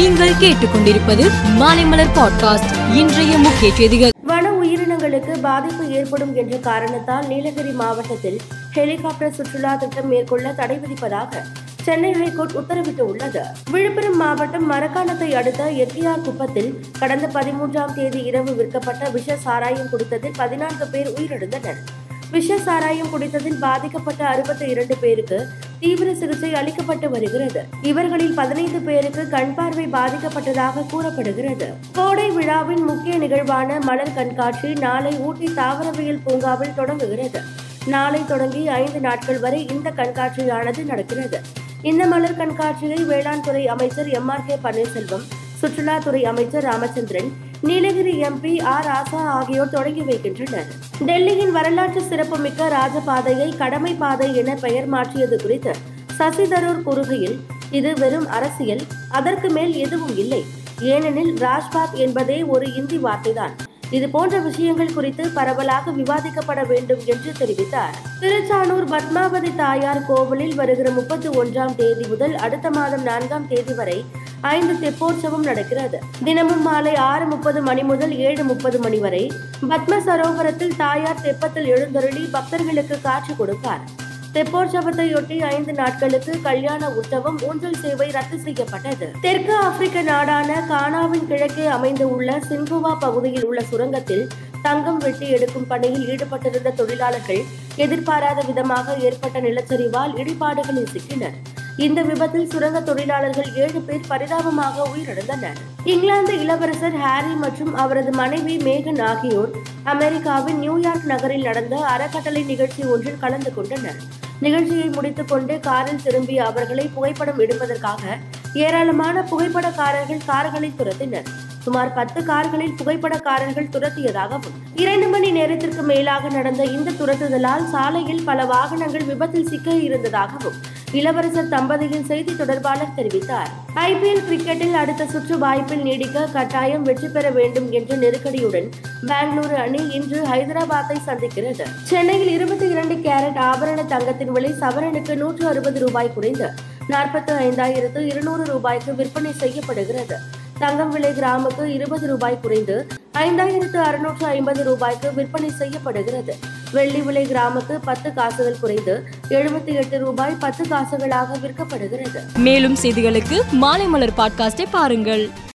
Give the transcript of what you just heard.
நீங்கள் கேட்டுக்கொண்டிருப்பது மாலைமலர் பாட்காஸ்ட். இன்றைய முக்கிய செய்திகள். வன உயிரினங்களுக்கு பாதிப்பு ஏற்படும் என்ற காரணத்தால் நீலகிரி மாவட்டத்தில் ஹெலிகாப்டர் சுற்றுலா திட்டம் மேற்கொள்ள தடை விதிப்பதாக சென்னை ஹைகோர்ட் உத்தரவிட்டு உள்ளது விழுப்புரம் மாவட்டம் மரக்காணத்தை அடுத்த எட்டியார் குப்பத்தில் கடந்த பதிமூன்றாம் தேதி இரவு விற்கப்பட்ட விஷ சாராயம் குடித்ததில் பதினான்கு பேர் உயிரிழந்தனர். விஷ சாராயம் குடித்ததில் பாதிக்கப்பட்ட அறுபத்தி இரண்டு பேருக்கு தீவிர சிகிச்சை அளிக்கப்பட்டு வருகிறது. இவர்களில் பதினைந்து பேருக்கு கண் பார்வை பாதிக்கப்பட்டதாக கூறப்படுகிறது. கோடை விழாவின் முக்கிய நிகழ்வான மலர் கண்காட்சி நாளை ஊட்டி தாவரவியல் பூங்காவில் தொடங்குகிறது. நாளை தொடங்கி ஐந்து நாட்கள் வரை இந்த கண்காட்சியானது நடக்கிறது. இந்த மலர் கண்காட்சியை வேளாண் துறை அமைச்சர் எம் ஆர் கே பன்னீர்செல்வம் சுற்றுலாத்துறை அமைச்சர் ராமச்சந்திரன் நீலகிரி எம்பி ஆர் ராசா ஆகியோர் தொடங்கி வைக்கின்றனர். டெல்லியின் வரலாற்று சிறப்புமிக்க ராஜபாதையை கடமை பாதை என பெயர் மாற்றியது குறித்து சசிதரூர் கூறுகையில் இது வெறும் அரசியல் அதற்கு மேல் எதுவும் இல்லை. ஏனெனில் ராஜ்பாத் என்பதே ஒரு இந்தி வார்த்தைதான். இது போன்ற விஷயங்கள் குறித்து பரவலாக விவாதிக்கப்பட வேண்டும் என்று தெரிவித்தார். திருச்சானூர் பத்மாவதி தாயார் கோவிலில் வருகிற முப்பத்தி ஒன்றாம் தேதி முதல் அடுத்த மாதம் நான்காம் தேதி வரை ஐந்து தெப்போற்சவம் நடக்கிறது. தினமும் மாலை ஆறு முப்பது மணி முதல் ஏழு முப்பது மணி வரை பத்ம சரோவரத்தில் தாயார் தெப்பத்தில் எழுந்தருளி பக்தர்களுக்கு காட்சி கொடுப்பார். தெப்போற்சவத்தையொட்டி ஐந்து நாட்களுக்கு கல்யாண உற்சவம் ஊஞ்சல் சேவை ரத்து செய்யப்பட்டது. தெற்கு ஆப்பிரிக்க நாடான கானாவின் கிழக்கே அமைந்து உள்ள சிங்குவா பகுதியில் உள்ள சுரங்கத்தில் தங்கம் வெட்டி எடுக்கும் பணியில் ஈடுபட்டிருந்த தொழிலாளர்கள் எதிர்பாராத விதமாக ஏற்பட்ட நிலச்சரிவால் இடிபாடுகளில் சிக்கினர். இந்த விபத்தில் சுரங்க தொழிலாளர்கள் ஏழு பேர் பரிதாபமாக உயிரிழந்தனர். இங்கிலாந்து இளவரசர் ஹாரி மற்றும் அவரது மனைவி மேகன் ஆகியோர் அமெரிக்காவின் நியூயார்க் நகரில் நடந்த அறக்கட்டளை நிகழ்ச்சி ஒன்றில் கலந்து கொண்டனர். நிகழ்ச்சியை முடித்துக் கொண்டு காரில் திரும்பிய அவர்களை புகைப்படம் எடுப்பதற்காக ஏராளமான புகைப்படக்காரர்கள் கார்களை துரத்தினர். சுமார் பத்து கார்களில் புகைப்படக்காரர்கள் துரத்தியதாகவும் இரண்டு மணி நேரத்திற்கு மேலாக நடந்த இந்த துரத்துதலால் சாலையில் பல வாகனங்கள் விபத்தில் சிக்க இருந்ததாகவும் இளவரசர் தம்பதியின் செய்தி தொடர்பாளர் தெரிவித்தார். ஐபிஎல் கிரிக்கெட்டில் அடுத்த சுற்று வாய்ப்பில் நீடிக்க கட்டாயம் வெற்றி பெற வேண்டும் என்ற நெருக்கடியுடன் பெங்களூரு அணி இன்று ஹைதராபாத்தை சந்திக்கிறது. சென்னையில் இருபத்தி இரண்டு கேரட் ஆபரண தங்கத்தின் விலை சவரனுக்கு நூற்று அறுபது ரூபாய் குறைந்து நாற்பத்தி ஐந்தாயிரத்து இருநூறு ரூபாய்க்கு விற்பனை செய்யப்படுகிறது. தங்கம் விலை கிராமுக்கு இருபது ரூபாய் குறைந்து ஐந்தாயிரத்து அறுநூற்று ஐம்பது ரூபாய்க்கு விற்பனை செய்யப்படுகிறது. வெள்ளி விலை கிராமுக்கு பத்து காசுகள் குறைந்து எழுபத்தி எட்டு ரூபாய் பத்து காசுகளாக விற்கப்படுகிறது. மேலும் செய்திகளுக்கு மாலைமலர் பாட்காஸ்டை பாருங்கள்.